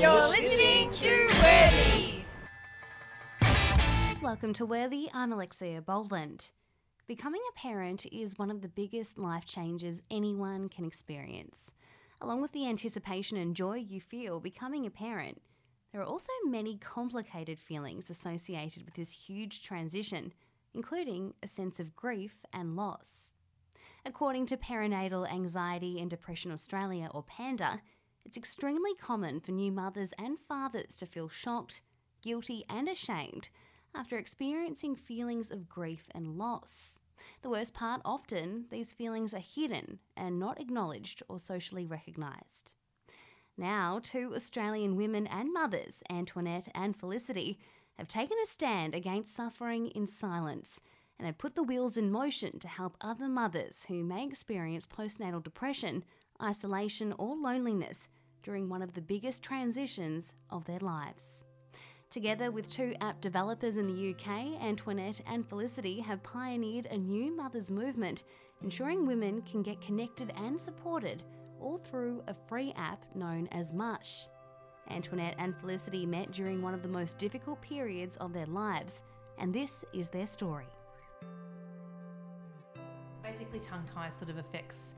You're listening to Worthy. Welcome to Worthy. I'm Alexia Boland. Becoming a parent is one of the biggest life changes anyone can experience. Along with the anticipation and joy you feel becoming a parent, there are also many complicated feelings associated with this huge transition, including a sense of grief and loss. According to Perinatal Anxiety and Depression Australia, or PANDA, it's extremely common for new mothers and fathers to feel shocked, guilty, and ashamed after experiencing feelings of grief and loss. The worst part often, these feelings are hidden and not acknowledged or socially recognised. Now, two Australian women and mothers, Antoinette and Felicity, have taken a stand against suffering in silence and have put the wheels in motion to help other mothers who may experience postnatal depression, isolation, or loneliness during one of the biggest transitions of their lives. Together with two app developers in the UK, Antoinette and Felicity have pioneered a new mothers movement, ensuring women can get connected and supported all through a free app known as Mush. Antoinette and Felicity met during one of the most difficult periods of their lives, and this is their story. Basically, tongue tie sort of affects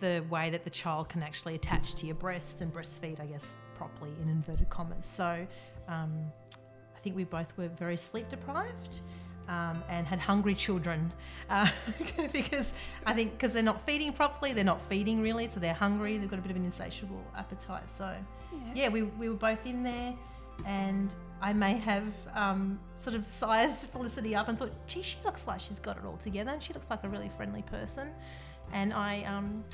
the way that the child can actually attach to your breast and breastfeed, I guess, properly in inverted commas. So um, I think we both were very sleep deprived. Um, and had hungry children uh, because I think because they're not feeding properly, they're not feeding really, so they're hungry. They've got a bit of an insatiable appetite. So, yeah, yeah we, we were both in there, and I may have um, sort of sized Felicity up and thought, gee, she looks like she's got it all together, and she looks like a really friendly person. And I um,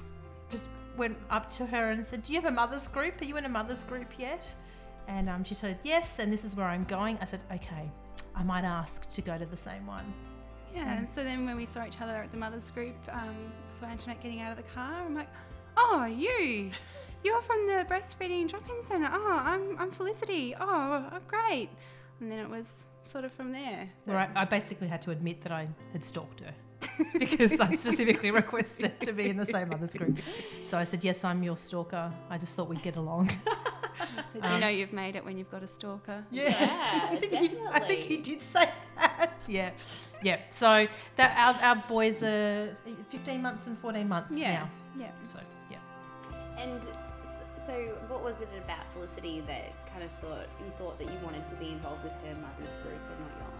just went up to her and said, Do you have a mother's group? Are you in a mother's group yet? And um, she said, Yes, and this is where I'm going. I said, Okay, I might ask to go to the same one. Yeah, and so then when we saw each other at the mother's group, um, saw Antoinette getting out of the car, I'm like, Oh, you! You're from the breastfeeding drop-in centre. Oh, I'm, I'm Felicity. Oh, oh, great. And then it was sort of from there. Right. I basically had to admit that I had stalked her. because I specifically requested to be in the same mother's group. So I said, Yes, I'm your stalker. I just thought we'd get along. so um, you know you've made it when you've got a stalker. Yeah, yeah I, think. He, I think he did say that. Yeah. Yeah. So that our, our boys are 15 months and 14 months yeah. now. Yeah. So, yeah. And so what was it about Felicity that kind of thought you thought that you wanted to be involved with her mother's group and not your own?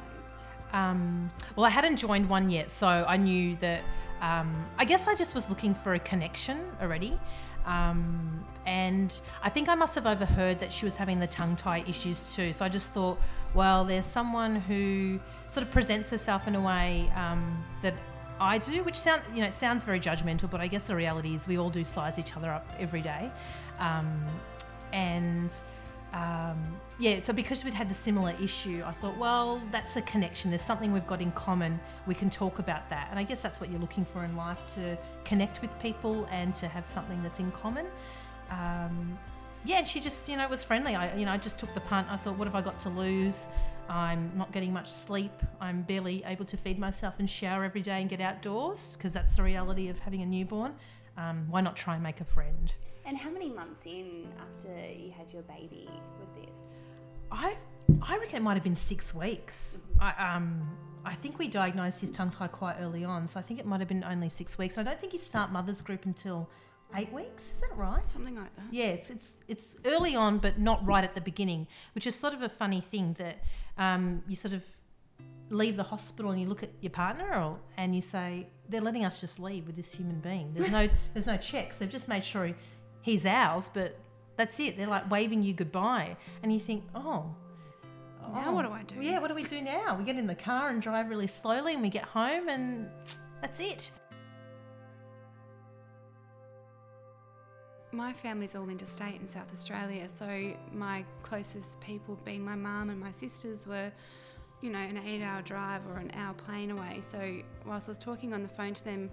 Um, well, I hadn't joined one yet, so I knew that. Um, I guess I just was looking for a connection already. Um, and I think I must have overheard that she was having the tongue tie issues too. So I just thought, well, there's someone who sort of presents herself in a way um, that I do, which sound you know it sounds very judgmental, but I guess the reality is we all do size each other up every day, um, and um, yeah, so because we'd had the similar issue, I thought, well, that's a connection. There's something we've got in common. We can talk about that. And I guess that's what you're looking for in life to connect with people and to have something that's in common. Um, yeah, and she just, you know, was friendly. I, you know, I just took the punt. I thought, what have I got to lose? I'm not getting much sleep. I'm barely able to feed myself and shower every day and get outdoors because that's the reality of having a newborn. Um, why not try and make a friend? And how many months in after you had your baby was this? I I reckon it might have been six weeks. I um I think we diagnosed his tongue tie quite early on, so I think it might have been only six weeks. I don't think you start mother's group until eight weeks. Is that right? Something like that. Yeah, it's it's it's early on, but not right at the beginning, which is sort of a funny thing that um, you sort of leave the hospital and you look at your partner or, and you say they're letting us just leave with this human being. There's no there's no checks. They've just made sure he, he's ours, but that's it. They're like waving you goodbye, and you think, oh. Now oh, what do I do? Yeah, what do we do now? We get in the car and drive really slowly, and we get home, and that's it. My family's all interstate in South Australia, so my closest people, being my mum and my sisters, were, you know, an eight-hour drive or an hour plane away. So whilst I was talking on the phone to them,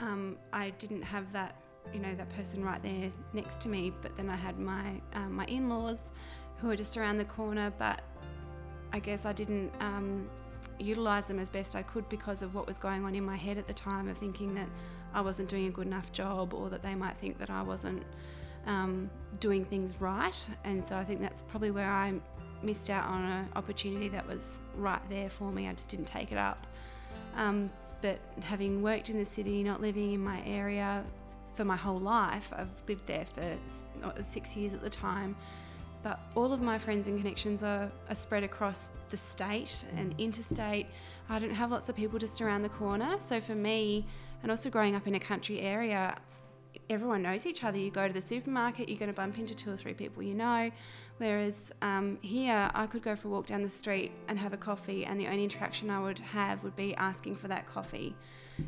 um, I didn't have that you know that person right there next to me. But then I had my um, my in-laws who were just around the corner. But I guess I didn't um, utilize them as best I could because of what was going on in my head at the time of thinking that I wasn't doing a good enough job or that they might think that I wasn't um, doing things right. And so I think that's probably where I missed out on an opportunity that was right there for me. I just didn't take it up. Um, but having worked in the city, not living in my area for my whole life, I've lived there for six years at the time. But all of my friends and connections are, are spread across the state and interstate. I don't have lots of people just around the corner. So for me, and also growing up in a country area, everyone knows each other. You go to the supermarket, you're going to bump into two or three people you know. Whereas um, here, I could go for a walk down the street and have a coffee, and the only interaction I would have would be asking for that coffee.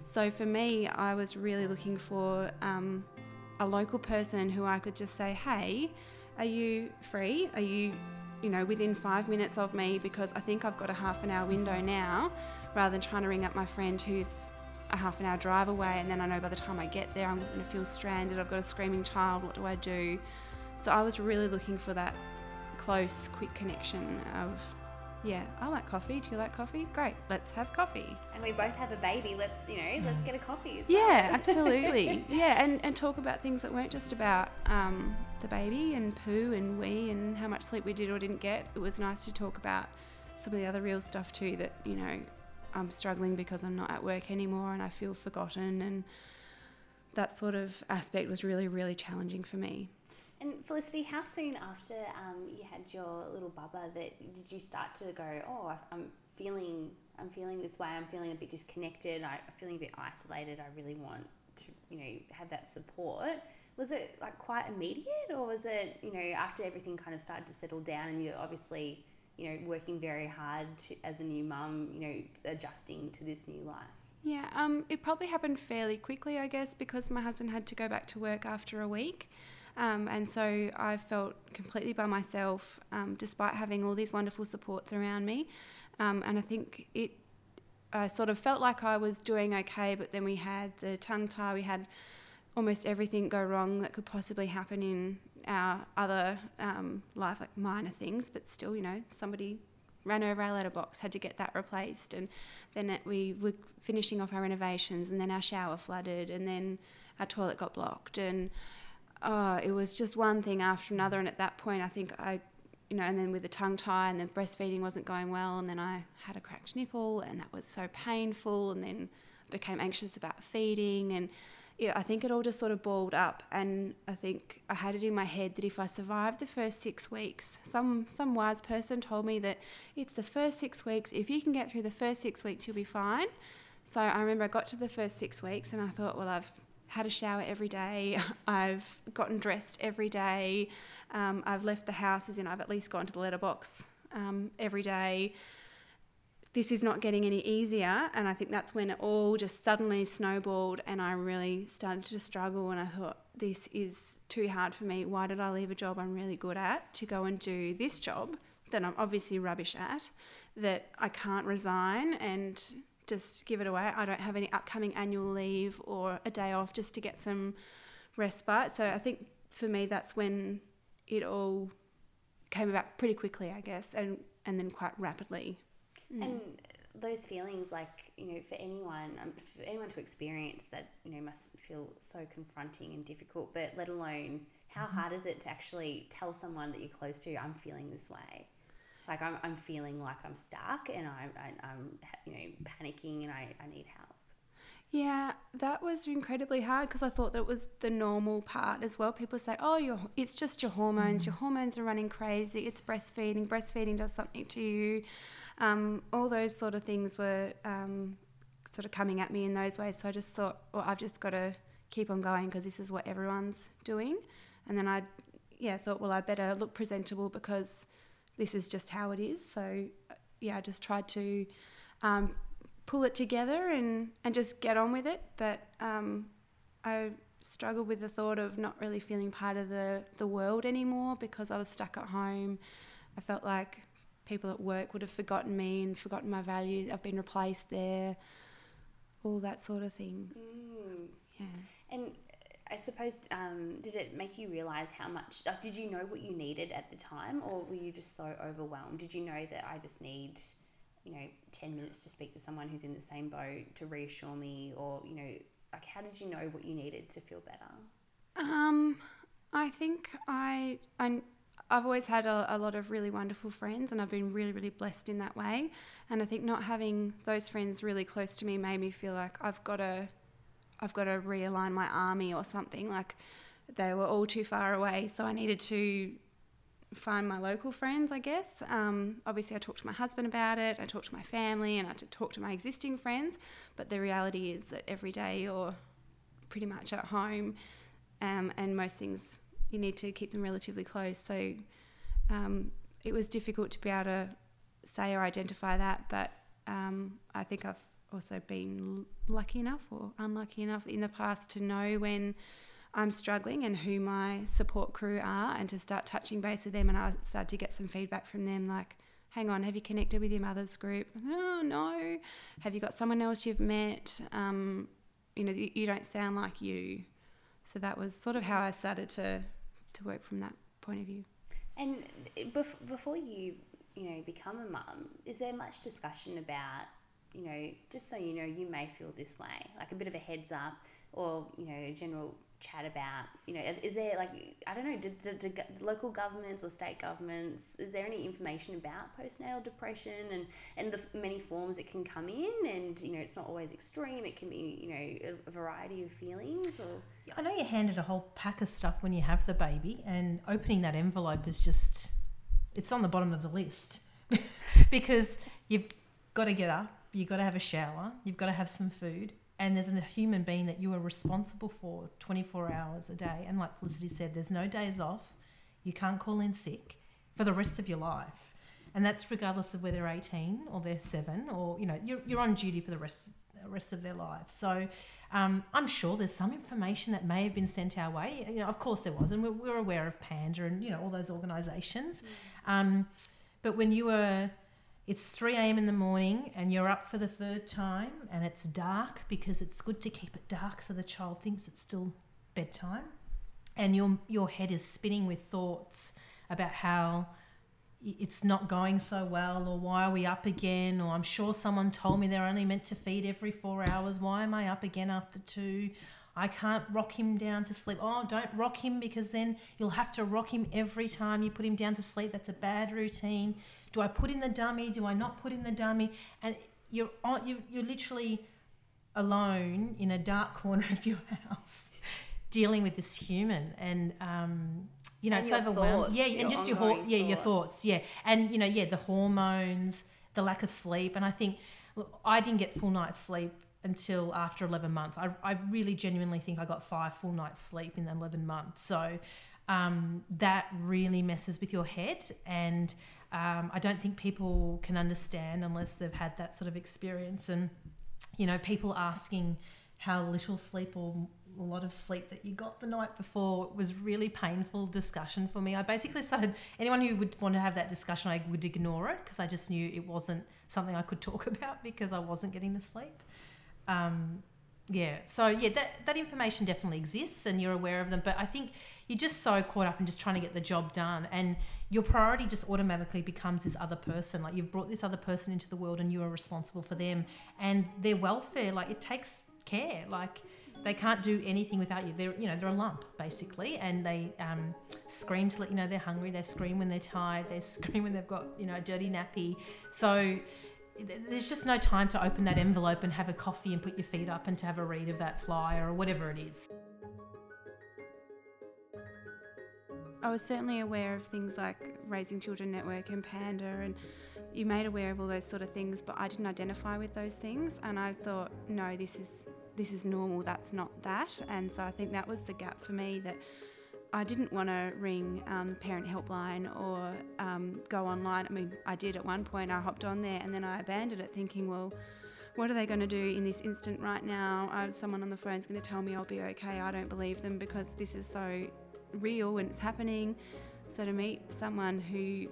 So for me, I was really looking for um, a local person who I could just say, hey, are you free? Are you, you know, within five minutes of me? Because I think I've got a half an hour window now, rather than trying to ring up my friend who's a half an hour drive away, and then I know by the time I get there, I'm going to feel stranded. I've got a screaming child. What do I do? So I was really looking for that close, quick connection of, yeah, I like coffee. Do you like coffee? Great, let's have coffee. And we both have a baby. Let's, you know, let's get a coffee. yeah, absolutely. yeah, and, and talk about things that weren't just about um, the baby and poo and wee and how much sleep we did or didn't get. It was nice to talk about some of the other real stuff too that, you know, I'm struggling because I'm not at work anymore and I feel forgotten and that sort of aspect was really, really challenging for me. And Felicity, how soon after um, you had your little bubba that did you start to go, oh, I'm feeling, I'm feeling this way. I'm feeling a bit disconnected. I'm feeling a bit isolated. I really want to, you know, have that support. Was it like quite immediate, or was it, you know, after everything kind of started to settle down and you're obviously, you know, working very hard to, as a new mum, you know, adjusting to this new life? Yeah, um, it probably happened fairly quickly, I guess, because my husband had to go back to work after a week. Um, and so I felt completely by myself, um, despite having all these wonderful supports around me. Um, and I think it, I sort of felt like I was doing okay, but then we had the tongue tie, we had almost everything go wrong that could possibly happen in our other um, life, like minor things, but still, you know, somebody ran over our letterbox, had to get that replaced, and then it, we were finishing off our renovations, and then our shower flooded, and then our toilet got blocked, and oh, it was just one thing after another. And at that point, I think I, you know, and then with the tongue tie and the breastfeeding wasn't going well, and then I had a cracked nipple, and that was so painful, and then became anxious about feeding, and yeah, I think it all just sort of balled up, and I think I had it in my head that if I survived the first six weeks, some some wise person told me that it's the first six weeks. If you can get through the first six weeks, you'll be fine. So I remember I got to the first six weeks, and I thought, well, I've had a shower every day. I've gotten dressed every day. Um, I've left the house, as in I've at least gone to the letterbox um, every day. This is not getting any easier, and I think that's when it all just suddenly snowballed, and I really started to struggle. And I thought, this is too hard for me. Why did I leave a job I'm really good at to go and do this job that I'm obviously rubbish at, that I can't resign and just give it away. I don't have any upcoming annual leave or a day off just to get some respite. So I think for me, that's when it all came about pretty quickly, I guess, and and then quite rapidly. Mm. And those feelings, like you know, for anyone, um, for anyone to experience that, you know, must feel so confronting and difficult. But let alone, how mm-hmm. hard is it to actually tell someone that you're close to, I'm feeling this way? Like I'm, I'm feeling like I'm stuck and I'm, I, am you know panicking and I, I need help. Yeah, that was incredibly hard because I thought that was the normal part as well. People say, "Oh, your it's just your hormones. Mm. Your hormones are running crazy. It's breastfeeding. Breastfeeding does something to you." Um, all those sort of things were um, sort of coming at me in those ways. So I just thought, "Well, I've just got to keep on going because this is what everyone's doing." And then I, yeah, thought, "Well, I better look presentable because." This is just how it is. So, yeah, I just tried to um, pull it together and, and just get on with it. But um, I struggled with the thought of not really feeling part of the, the world anymore because I was stuck at home. I felt like people at work would have forgotten me and forgotten my values. I've been replaced there, all that sort of thing. Mm. Yeah. And I suppose, um, did it make you realize how much? Did you know what you needed at the time, or were you just so overwhelmed? Did you know that I just need, you know, ten minutes to speak to someone who's in the same boat to reassure me, or you know, like how did you know what you needed to feel better? Um, I think I, I I've always had a, a, lot of really wonderful friends, and I've been really, really blessed in that way. And I think not having those friends really close to me made me feel like I've got to, I've got to realign my army or something. Like they were all too far away, so I needed to find my local friends, I guess. Um, obviously, I talked to my husband about it, I talked to my family, and I talked to my existing friends. But the reality is that every day you're pretty much at home, um, and most things you need to keep them relatively close. So um, it was difficult to be able to say or identify that, but um, I think I've also been lucky enough or unlucky enough in the past to know when I'm struggling and who my support crew are and to start touching base with them. And I started to get some feedback from them like, hang on, have you connected with your mother's group? Oh, no. Have you got someone else you've met? Um, you know, you, you don't sound like you. So that was sort of how I started to to work from that point of view. And bef- before you, you know, become a mum, is there much discussion about, you know, just so you know, you may feel this way, like a bit of a heads up, or you know, a general chat about, you know, is there like, I don't know, did, local governments or state governments, is there any information about postnatal depression and, and the many forms it can come in? And, you know, it's not always extreme, it can be, you know, a, a variety of feelings or. I know you're handed a whole pack of stuff when you have the baby, and opening that envelope is just, it's on the bottom of the list because you've got to get up, you've got to have a shower, you've got to have some food, and there's a human being that you are responsible for 24 hours a day. And like Felicity said, there's no days off. You can't call in sick for the rest of your life. And that's regardless of whether they're 18 or they're seven or, you know, you're, you're on duty for the rest, the rest of their lives. So um, I'm sure there's some information that may have been sent our way. You know, of course there was. And we're, we're aware of Panda and, you know, all those organisations. Mm. Um, but when you were it's 3 a.m. in the morning and you're up for the third time and it's dark because it's good to keep it dark so the child thinks it's still bedtime and your your head is spinning with thoughts about how it's not going so well or why are we up again or I'm sure someone told me they're only meant to feed every 4 hours why am I up again after 2 I can't rock him down to sleep. Oh, don't rock him because then you'll have to rock him every time you put him down to sleep. That's a bad routine. Do I put in the dummy? Do I not put in the dummy? And you're on, you you're literally alone in a dark corner of your house dealing with this human and um, you know and it's overwhelming yeah and just your ho- yeah thoughts. your thoughts yeah and you know yeah the hormones the lack of sleep and i think look, i didn't get full night's sleep until after 11 months. I, I really genuinely think I got five full nights sleep in 11 months. So um, that really messes with your head. And um, I don't think people can understand unless they've had that sort of experience. And, you know, people asking how little sleep or a lot of sleep that you got the night before was really painful discussion for me. I basically started anyone who would want to have that discussion, I would ignore it because I just knew it wasn't something I could talk about because I wasn't getting the sleep. Um, yeah, so yeah, that, that information definitely exists and you're aware of them, but I think you're just so caught up in just trying to get the job done, and your priority just automatically becomes this other person. Like you've brought this other person into the world and you are responsible for them and their welfare. Like it takes care. Like they can't do anything without you. They're you know they're a lump basically, and they um, scream to let you know they're hungry. They scream when they're tired. They scream when they've got you know a dirty nappy. So there's just no time to open that envelope and have a coffee and put your feet up and to have a read of that flyer or whatever it is. I was certainly aware of things like Raising Children Network and Panda, and you made aware of all those sort of things, but I didn't identify with those things, and I thought, no, this is this is normal. That's not that, and so I think that was the gap for me that I didn't want to ring um, Parent Helpline or um, go online. I mean, I did at one point. I hopped on there and then I abandoned it, thinking, well, what are they going to do in this instant right now? Uh, someone on the phone is going to tell me I'll be okay. I don't believe them because this is so real and it's happening. So to meet someone who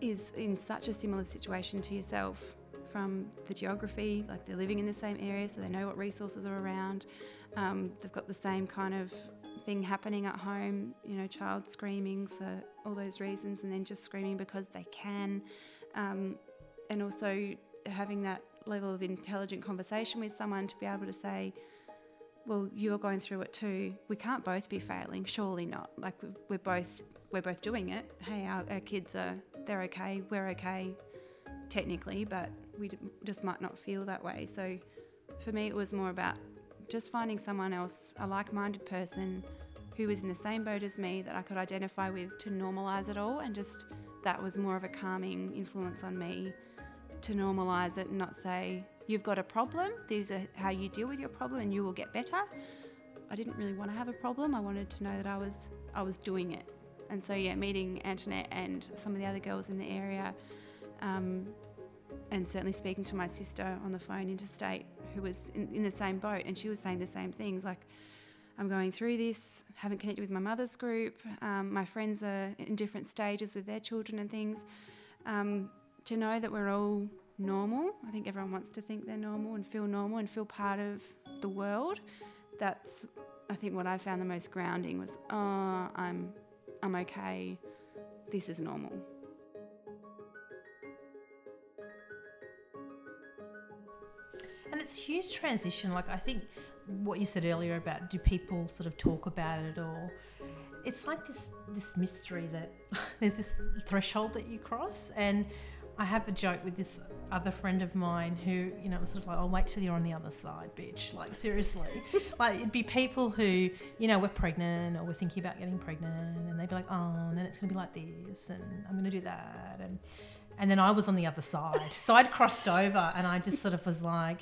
is in such a similar situation to yourself from the geography, like they're living in the same area, so they know what resources are around. Um, they've got the same kind of thing happening at home, you know, child screaming for all those reasons and then just screaming because they can. Um, and also having that level of intelligent conversation with someone to be able to say, well, you're going through it too. We can't both be failing, surely not. Like we're both we're both doing it. Hey, our, our kids are they're okay, we're okay, technically, but we just might not feel that way. So for me, it was more about just finding someone else, a like-minded person who was in the same boat as me that I could identify with to normalize it all, and just that was more of a calming influence on me to normalize it and not say you've got a problem. These are how you deal with your problem, and you will get better. I didn't really want to have a problem. I wanted to know that I was I was doing it, and so yeah, meeting Antoinette and some of the other girls in the area, um, and certainly speaking to my sister on the phone interstate, who was in, in the same boat, and she was saying the same things like. I'm going through this, haven't connected with my mother's group. Um, my friends are in different stages with their children and things. Um, to know that we're all normal. I think everyone wants to think they're normal and feel normal and feel part of the world. That's I think what I found the most grounding was, oh, I'm I'm okay. This is normal. And it's a huge transition. Like I think what you said earlier about do people sort of talk about it or it's like this this mystery that there's this threshold that you cross and I have a joke with this other friend of mine who, you know, was sort of like, I'll wait till you're on the other side, bitch. Like, seriously. like, it'd be people who, you know, we're pregnant or we're thinking about getting pregnant and they'd be like, oh, and then it's going to be like this and I'm going to do that. And, and then I was on the other side. so I'd crossed over and I just sort of was like,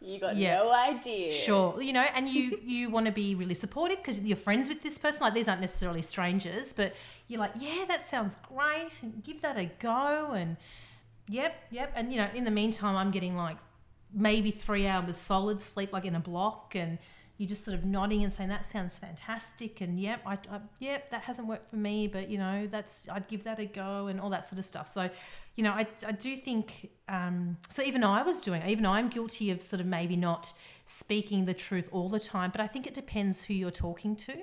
you got yeah, no idea. Sure, you know, and you you want to be really supportive because you're friends with this person. Like these aren't necessarily strangers, but you're like, yeah, that sounds great, and give that a go, and Yep, yep. And you know, in the meantime, I'm getting like maybe three hours solid sleep, like in a block, and you're just sort of nodding and saying that sounds fantastic, and yep, I, I yep, that hasn't worked for me, but you know, that's I'd give that a go, and all that sort of stuff. So, you know, I, I do think um, so. Even I was doing, even I'm guilty of sort of maybe not speaking the truth all the time, but I think it depends who you're talking to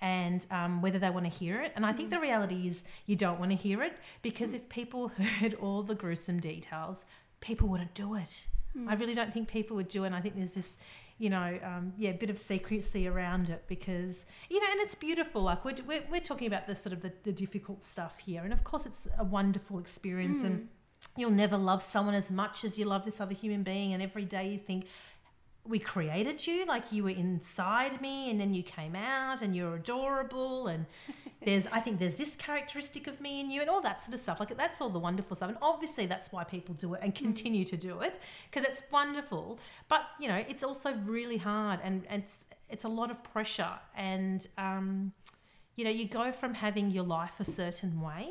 and um, whether they want to hear it. And I think mm. the reality is you don't want to hear it because if people heard all the gruesome details, people wouldn't do it. Mm. I really don't think people would do it. And I think there's this, you know, um, yeah, bit of secrecy around it because, you know, and it's beautiful. Like we're, we're, we're talking about the sort of the, the difficult stuff here. And of course, it's a wonderful experience. Mm. And you'll never love someone as much as you love this other human being. And every day you think, we created you like you were inside me and then you came out and you're adorable and there's i think there's this characteristic of me in you and all that sort of stuff. Like that's all the wonderful stuff. And obviously that's why people do it and mm. continue to do it because it's wonderful. But you know it's also really hard and, and it's, it's a lot of pressure and um, you know you go from having your life a certain way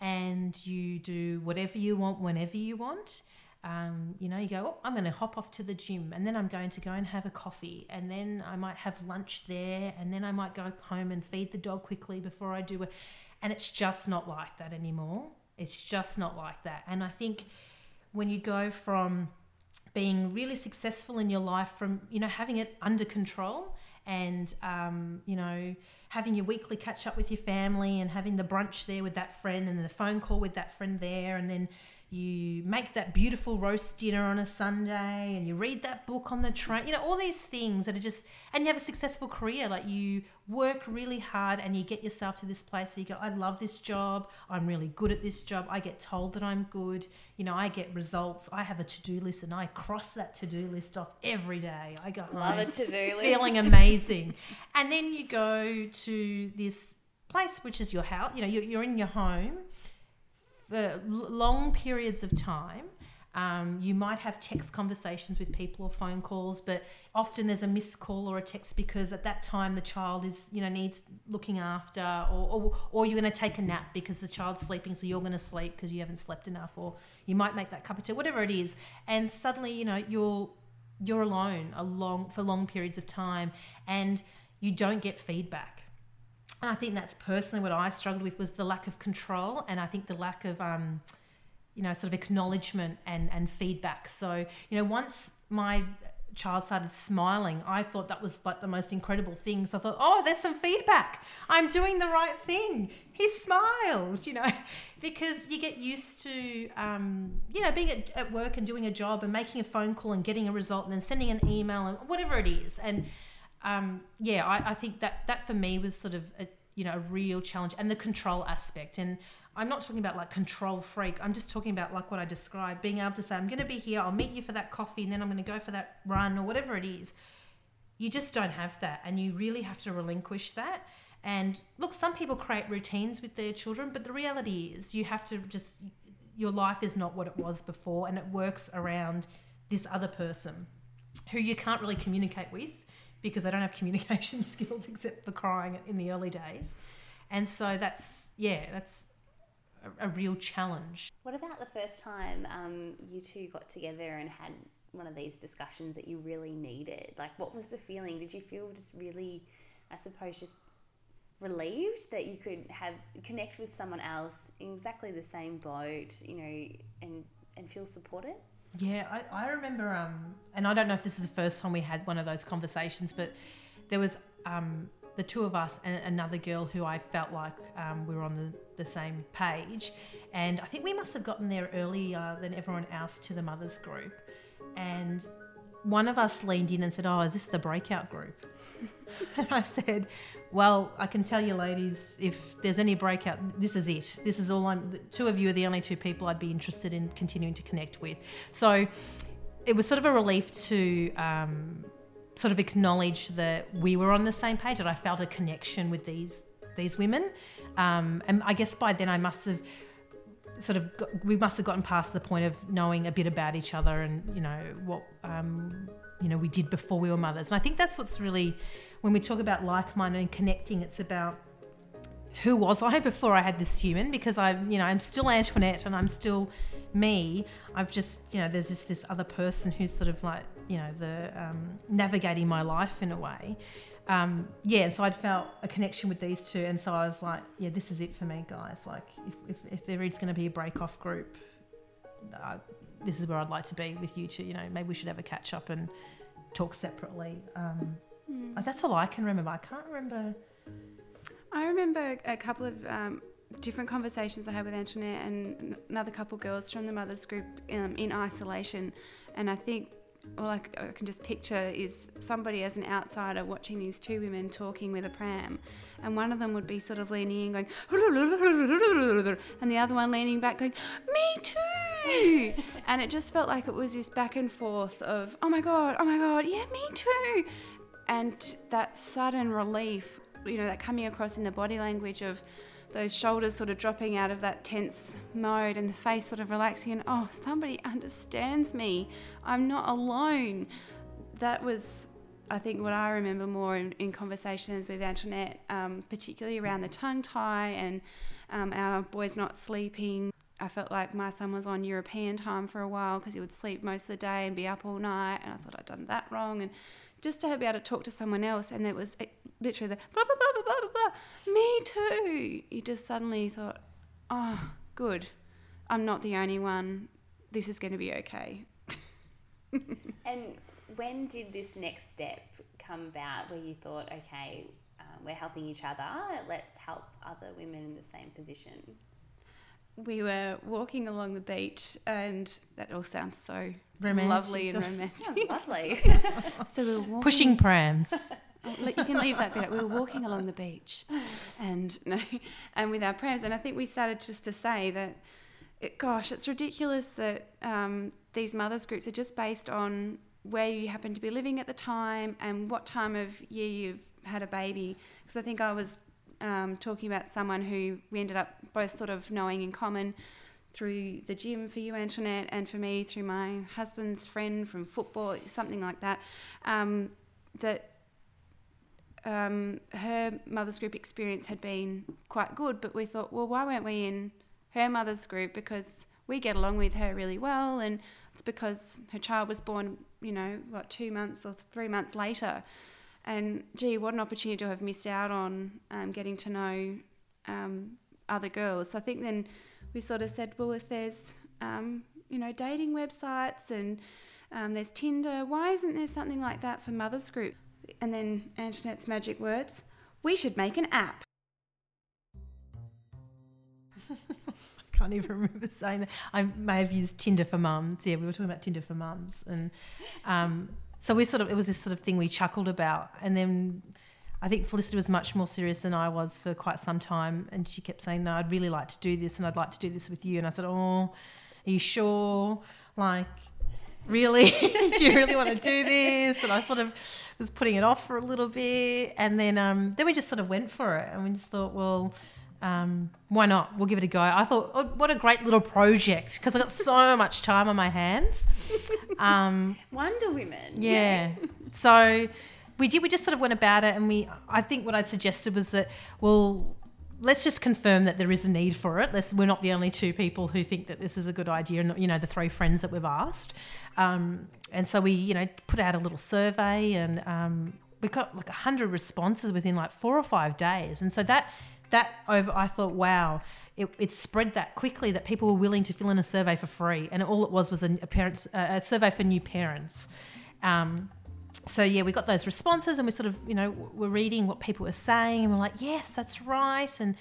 and you do whatever you want whenever you want um, you know, you go, oh, I'm going to hop off to the gym and then I'm going to go and have a coffee and then I might have lunch there and then I might go home and feed the dog quickly before I do it. And it's just not like that anymore. It's just not like that. And I think when you go from being really successful in your life, from, you know, having it under control and, um, you know, having your weekly catch up with your family and having the brunch there with that friend and the phone call with that friend there and then, you make that beautiful roast dinner on a Sunday and you read that book on the train, you know, all these things that are just, and you have a successful career. Like you work really hard and you get yourself to this place where you go, I love this job. I'm really good at this job. I get told that I'm good. You know, I get results. I have a to do list and I cross that to do list off every day. I go, love a to do list. Feeling amazing. and then you go to this place, which is your house, you know, you're, you're in your home for long periods of time. Um, you might have text conversations with people or phone calls, but often there's a missed call or a text because at that time the child is, you know, needs looking after, or, or, or you're going to take a nap because the child's sleeping, so you're going to sleep because you haven't slept enough, or you might make that cup of tea, whatever it is, and suddenly, you know, you're you're alone a long for long periods of time, and you don't get feedback and I think that's personally what I struggled with was the lack of control, and I think the lack of, um, you know, sort of acknowledgement and and feedback. So you know, once my child started smiling, I thought that was like the most incredible thing. So I thought, oh, there's some feedback. I'm doing the right thing. He smiled, you know, because you get used to, um, you know, being at, at work and doing a job and making a phone call and getting a result and then sending an email and whatever it is. And um, yeah, I, I think that that for me was sort of a you know a real challenge and the control aspect and I'm not talking about like control freak. I'm just talking about like what I described, being able to say, I'm going to be here, I'll meet you for that coffee, and then I'm going to go for that run or whatever it is. You just don't have that, and you really have to relinquish that. And look, some people create routines with their children, but the reality is you have to just, your life is not what it was before, and it works around this other person who you can't really communicate with because I don't have communication skills except for crying in the early days. And so that's, yeah, that's a, a real challenge. What about the first time um, you two got together and had one of these discussions that you really needed? Like, what was the feeling? Did you feel just really, I suppose, just relieved that you could have connect with someone else in exactly the same boat, you know, and and feel supported? Yeah, I, I remember, um, and I don't know if this is the first time we had one of those conversations, but there was um, the two of us and another girl who I felt like um, we were on the, the same page. And I think we must have gotten there earlier than everyone else to the mothers group. And one of us leaned in and said, Oh, is this the breakout group? and I said, Well, I can tell you, ladies, if there's any breakout, this is it. This is all I'm, two of you are the only two people I'd be interested in continuing to connect with. So it was sort of a relief to um, sort of acknowledge that we were on the same page, that I felt a connection with these these women. Um, and I guess by then I must have sort of got, we must have gotten past the point of knowing a bit about each other and you know what um, you know we did before we were mothers. And I think that's what's really when we talk about like-minded and connecting, it's about who was I before I had this human? Because I, you know, I'm still Antoinette and I'm still me. I've just, you know, there's just this other person who's sort of like you know the um, navigating my life in a way. Um, yeah, and so I'd felt a connection with these two, and so I was like, yeah, this is it for me, guys. Like, if, if, if there is going to be a break off group, uh, this is where I'd like to be with you two. You know, maybe we should have a catch up and talk separately. Um, mm. That's all I can remember. I can't remember. I remember a couple of um, different conversations I had with Antoinette and another couple of girls from the mothers group um, in isolation, and I think all I, I, can just picture is somebody as an outsider watching these two women talking with a pram, and one of them would be sort of leaning in, going, and the other one leaning back, going, "Me too," and it just felt like it was this back and forth of, "Oh my god, oh my god, yeah, me too," and that sudden relief, you know, that coming across in the body language of those shoulders sort of dropping out of that tense mode and the face sort of relaxing and oh somebody understands me. I'm not alone. That was i think what i remember more in, in conversations with antoinette um, particularly around the tongue tie and um, our boys not sleeping I felt like my son was on European time for a while because he would sleep most of the day and be up all night, and I thought I'd done that wrong. And just to be able to talk to someone else, and it was literally the blah blah blah blah blah blah. Me too. You just suddenly thought, oh, good. I'm not the only one. This is going to be okay. and when did this next step come about, where you thought, okay, um, we're helping each other. Let's help other women in the same position we were walking along the beach, and that all sounds so romantic. lovely and romantic. lovely. so we were walking, pushing prams. Oh, you can leave that bit. We were walking along the beach, and no, and with our prams, and I think we started just to say that, it, gosh, it's ridiculous that um, these mothers groups are just based on where you happen to be living at the time and what time of year you've had a baby. Because I think I was um, talking about someone who we ended up both sort of knowing in common through the gym for you, Antoinette, and for me through my husband's friend from football, something like that. Um, that um, her mother's group experience had been quite good, but we thought, well, why weren't we in her mother's group? Because we get along with her really well, and it's because her child was born, you know, what, two months or three months later. And gee, what an opportunity to have missed out on um, getting to know um, other girls. So I think then we sort of said, well, if there's, um, you know, dating websites and um, there's Tinder, why isn't there something like that for mothers group? And then Antoinette's magic words, we should make an app. I can't even remember saying that. I may have used Tinder for mums. Yeah, we were talking about Tinder for mums, and um, so we sort of it was this sort of thing we chuckled about, and then I think Felicity was much more serious than I was for quite some time, and she kept saying, "No, I'd really like to do this, and I'd like to do this with you." And I said, "Oh, are you sure? Like, really? do you really want to do this?" And I sort of was putting it off for a little bit, and then um, then we just sort of went for it, and we just thought, well. Um, why not? We'll give it a go. I thought, oh, what a great little project because I got so much time on my hands. Um, Wonder Women. yeah. so we did. We just sort of went about it, and we. I think what I'd suggested was that well, let's just confirm that there is a need for it. Let's, we're not the only two people who think that this is a good idea, and you know the three friends that we've asked. Um, and so we, you know, put out a little survey, and um, we got like hundred responses within like four or five days. And so that that over, I thought, wow. It, it spread that quickly that people were willing to fill in a survey for free, and all it was was a, a parents a survey for new parents. Um, so yeah, we got those responses, and we sort of you know were reading what people were saying, and we're like, yes, that's right, and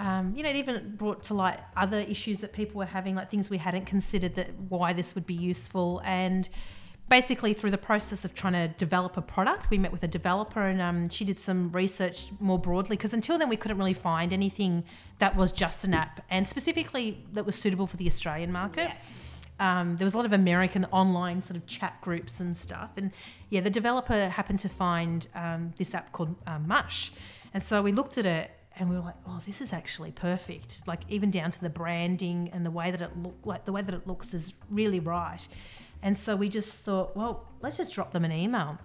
um, you know, it even brought to light other issues that people were having, like things we hadn't considered that why this would be useful, and basically through the process of trying to develop a product, we met with a developer, and um, she did some research more broadly because until then we couldn't really find anything that was just an app, and specifically that was suitable for the Australian market. Yeah. Um, there was a lot of American online sort of chat groups and stuff. And yeah, the developer happened to find um, this app called uh, Mush. And so we looked at it and we were like, oh, this is actually perfect. Like even down to the branding and the way that it look like the way that it looks is really right. And so we just thought, well, let's just drop them an email.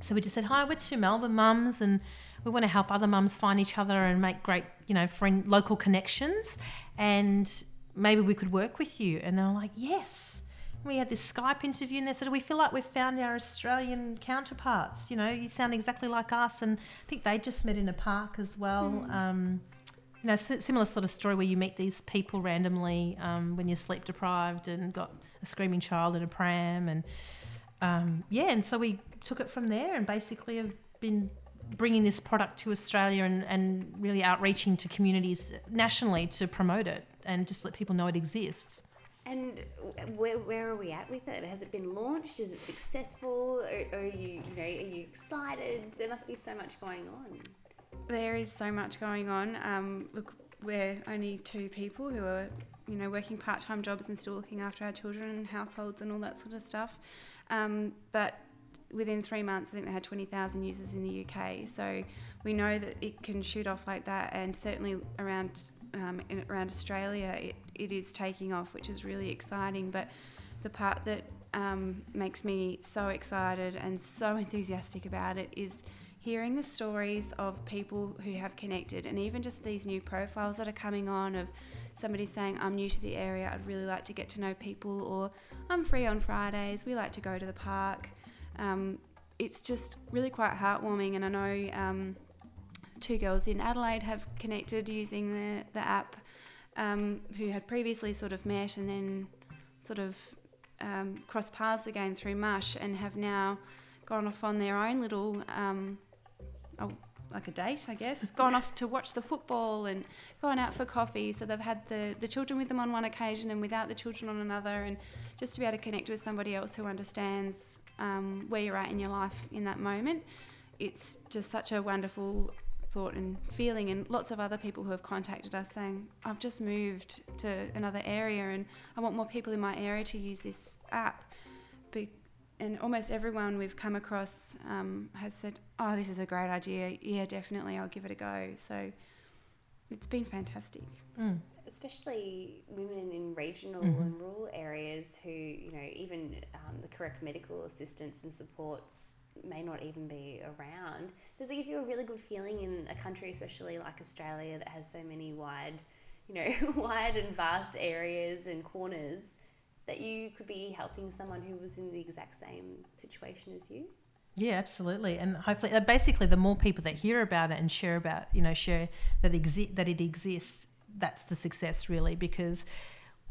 So we just said, hi, we're two Melbourne mums and we want to help other mums find each other and make great, you know, friend local connections. And maybe we could work with you. And they were like, yes. We had this Skype interview and they said, we feel like we've found our Australian counterparts. You know, you sound exactly like us. And I think they just met in a park as well. Um, you know, similar sort of story where you meet these people randomly um, when you're sleep deprived and got a screaming child in a pram. And um, yeah, and so we took it from there and basically have been bringing this product to Australia and, and really outreaching to communities nationally to promote it and just let people know it exists. And where, where are we at with it? Has it been launched? Is it successful? Or are you, you know, are you excited? There must be so much going on. There is so much going on. Um, look, we're only two people who are, you know, working part-time jobs and still looking after our children and households and all that sort of stuff. Um, but within three months, I think they had 20,000 users in the UK. So we know that it can shoot off like that, and certainly around um, in, around Australia, it, it is taking off, which is really exciting. But the part that um, makes me so excited and so enthusiastic about it is hearing the stories of people who have connected, and even just these new profiles that are coming on of somebody saying, I'm new to the area, I'd really like to get to know people, or I'm free on Fridays, we like to go to the park. Um, it's just really quite heartwarming, and I know um, two girls in Adelaide have connected using the, the app um, who had previously sort of met and then sort of um, crossed paths again through Mush and have now gone off on their own little, um, oh, like a date, I guess, gone off to watch the football and gone out for coffee. So they've had the, the children with them on one occasion and without the children on another, and just to be able to connect with somebody else who understands um, where you're at in your life in that moment. It's just such a wonderful thought and feeling, and lots of other people who have contacted us saying, I've just moved to another area and I want more people in my area to use this app. Be- and almost everyone we've come across um, has said, Oh, this is a great idea. Yeah, definitely, I'll give it a go. So it's been fantastic. Mm. Especially women in regional Mhm. and rural areas who, you know, even um, the correct medical assistance and supports may not even be around. Does it give you a really good feeling in a country, especially like Australia, that has so many wide, you know, wide and vast areas and corners, that you could be helping someone who was in the exact same situation as you? Yeah, absolutely, and hopefully, uh, basically, the more people that hear about it and share about, you know, share that exi- that it exists, that's the success really, because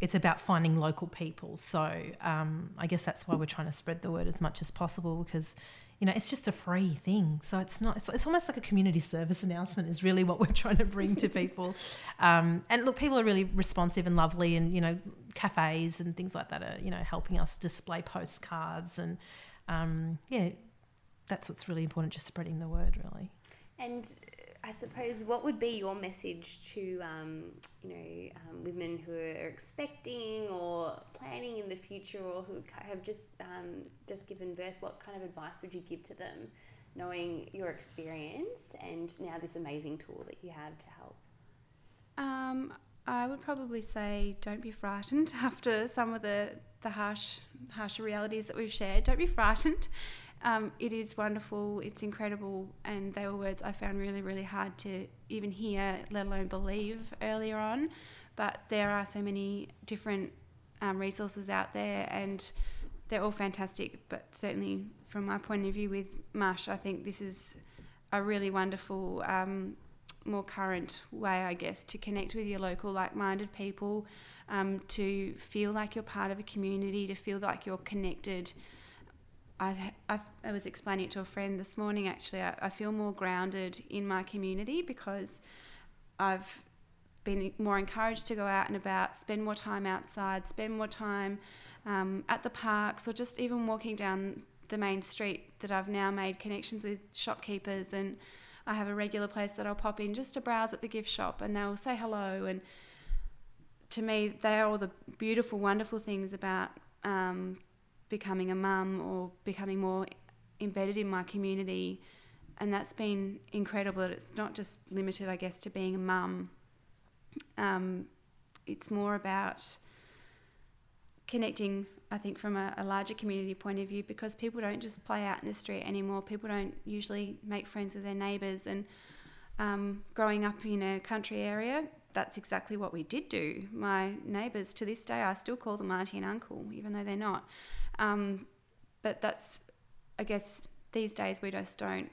it's about finding local people. So um, I guess that's why we're trying to spread the word as much as possible, because you know it's just a free thing. So it's not. It's, it's almost like a community service announcement is really what we're trying to bring to people. Um, and look, people are really responsive and lovely, and you know, cafes and things like that are you know helping us display postcards and um, yeah, that's what's really important, just spreading the word, really. And I suppose what would be your message to um, you know um, women who are expecting or planning in the future or who have just um, just given birth? What kind of advice would you give to them, knowing your experience and now this amazing tool that you have to help? I would probably say don't be frightened after some of the the harsh harsher realities that we've shared. Don't be frightened. Um, it is wonderful, it's incredible, and they were words I found really, really hard to even hear, let alone believe earlier on. But there are so many different um, resources out there, and they're all fantastic. But certainly, from my point of view with Mush, I think this is a really wonderful, um, more current way, I guess, to connect with your local like minded people, um, to feel like you're part of a community, to feel like you're connected. I've, I've, i was explaining it to a friend this morning actually. I, I, feel more grounded in my community because I've been more encouraged to go out and about, spend more time outside, spend more time um, at the parks, or just even walking down the main street. That I've now made connections with shopkeepers, and I have a regular place that I'll pop in just to browse at the gift shop, and they'll say hello. And to me, they are all the beautiful, wonderful things about um, becoming a mum or becoming more embedded in my community. And that's been incredible it's not just limited, I guess, to being a mum. Um, it's more about connecting, I think, from a, a, larger community point of view because people don't just play out in the street anymore. People don't usually make friends with their neighbours. And um, growing up in a country area, that's exactly what we did do. My neighbours, to this day, I still call them auntie and uncle, even though they're not. Um, but that's, I guess, these days we just don't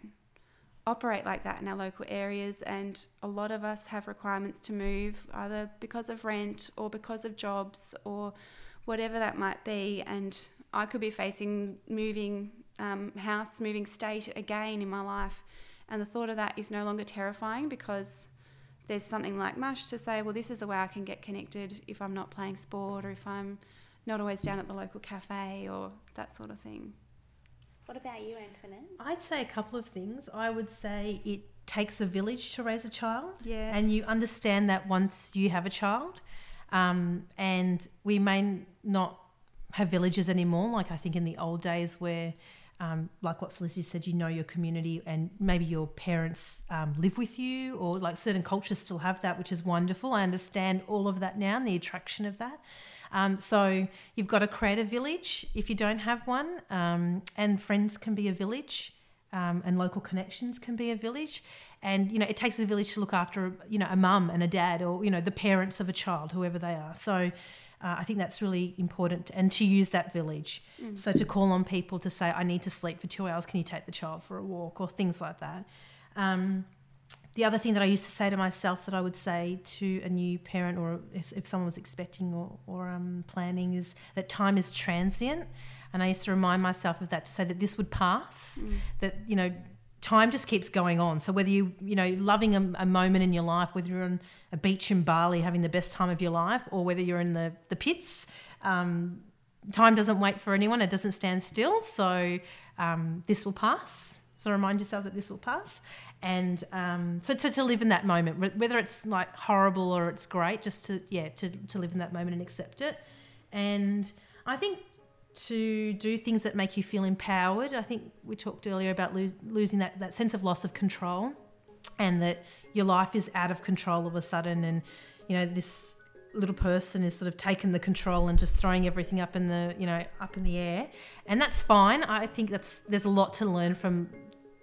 operate like that in our local areas, and a lot of us have requirements to move either because of rent or because of jobs or whatever that might be. And I could be facing moving um, house, moving state again in my life, and the thought of that is no longer terrifying because there's something like Mush to say, well, this is a way I can get connected if I'm not playing sport or if I'm not always down at the local cafe or that sort of thing. What about you, Antoinette? I'd say a couple of things. I would say it takes a village to raise a child. Yes. And you understand that once you have a child. Um, and we may not have villages anymore, like I think in the old days where, um, like what Felicity said, you know your community and maybe your parents um, live with you, or like certain cultures still have that, which is wonderful. I understand all of that now and the attraction of that. Um, so you've got to create a village if you don't have one, um, and friends can be a village. Um, and local connections can be a village, and you know it takes a village to look after you know a mum and a dad, or you know the parents of a child, whoever they are. So uh, I think that's really important, and to use that village. Mm. So to call on people to say, "I need to sleep for two hours. Can you take the child for a walk?" or things like that. Um, the other thing that I used to say to myself that I would say to a new parent or if someone was expecting or, or um, planning is that time is transient. And I used to remind myself of that to say that this would pass, mm. that, you know, time just keeps going on. So whether you, you know, loving a, a, moment in your life, whether you're on a beach in Bali having the best time of your life or whether you're in the, the pits, um, time doesn't wait for anyone. It doesn't stand still. So um, this will pass. So remind yourself that this will pass and um, so to, to live in that moment whether it's like horrible or it's great just to yeah to, to live in that moment and accept it and i think to do things that make you feel empowered. I think we talked earlier about lo- losing that, that sense of loss of control and that your life is out of control all of a sudden and you know this little person is sort of taking the control and just throwing everything up in the you know up in the air. And that's fine. I think that's there's a lot to learn from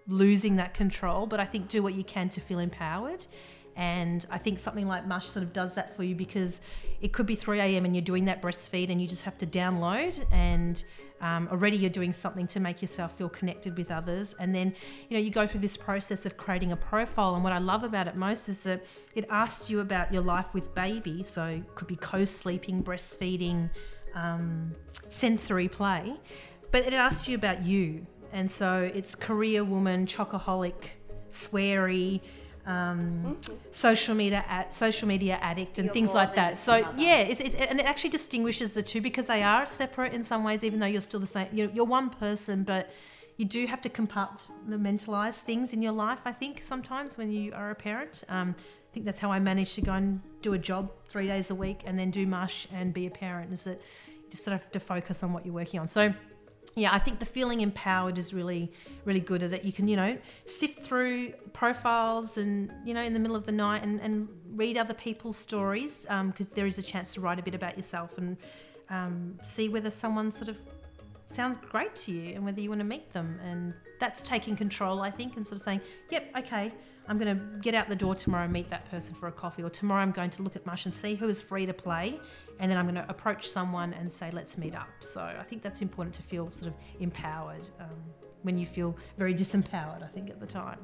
losing that control, but I think do what you can to feel empowered. And I think something like Mush sort of does that for you because it could be 3 a.m. and you're doing that breastfeed and you just have to download and um, already you're doing something to make yourself feel connected with others. And then, you know, you go through this process of creating a profile. And what I love about it most is that it asks you about your life with baby. So it could be co sleeping, breastfeeding, um, sensory play. But it asks you about you and so it's career woman, chocoholic, sweary, um, social media at social media addict and You're things like that. So a mother. yeah, it's, it's, and it actually distinguishes the two because they are separate in some ways, even though you're still the same. You're, you're one person, but you do have to compartmentalize things in your life. I think sometimes when you are a parent. Um, I think that's how I managed to go and do a job three days a week and then do mush and be a parent. Is that you just sort of have to focus on what you're working on. So yeah, I think the feeling empowered is really, really good. That you can, you know, sift through profiles and, you know, in the middle of the night and, and read other people's stories because there is a chance to write a bit about yourself and um, see whether someone sort of sounds great to you and whether you want to meet them. And that's taking control, I think, and sort of saying, yep, okay, I'm going to get out the door tomorrow and meet that person for a coffee, or tomorrow I'm going to look at Mush and see who is free to play, and then I'm going to approach someone and say, let's meet up. So I think that's important to feel sort of empowered um, when you feel very disempowered, I think, at the time.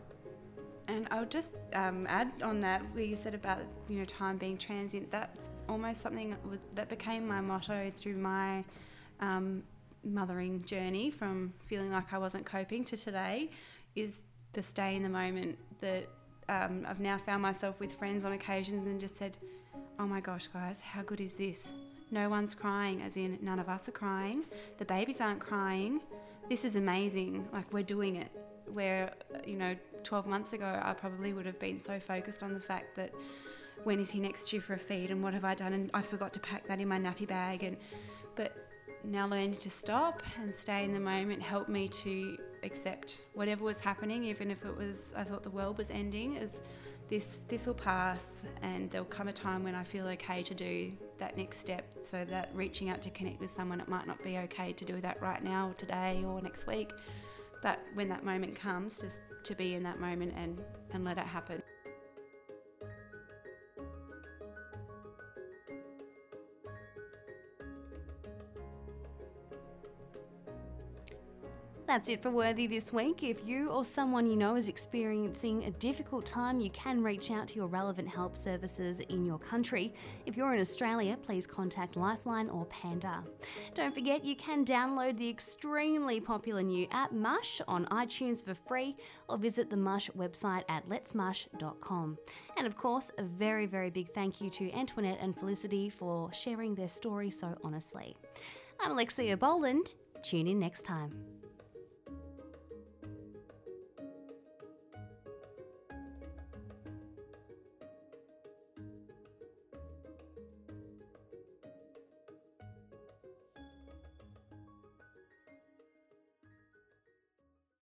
And I'll just um, add on that where you said about you know time being transient. That's almost something that, was, that became my motto through my um, mothering journey from feeling like I wasn't coping to today. Is the stay in the moment that um, I've now found myself with friends on occasions and just said, "Oh my gosh, guys, how good is this? No one's crying, as in none of us are crying. The babies aren't crying. This is amazing. Like we're doing it." Where you know 12 months ago, I probably would have been so focused on the fact that when is he next due for a feed and what have I done and I forgot to pack that in my nappy bag and but now learning to stop and stay in the moment helped me to accept whatever was happening even if it was I thought the world was ending as this this will pass and there'll come a time when I feel okay to do that next step. So that reaching out to connect with someone it might not be okay to do that right now or today or next week. But when that moment comes just to be in that moment and and let it happen That's it for Worthy this week. If you or someone you know is experiencing a difficult time, you can reach out to your relevant help services in your country. If you're in Australia, please contact Lifeline or Panda. Don't forget you can download the extremely popular new app Mush on iTunes for free or visit the Mush website at letsmush.com. And of course, a very, very big thank you to Antoinette and Felicity for sharing their story so honestly. I'm Alexia Boland. Tune in next time.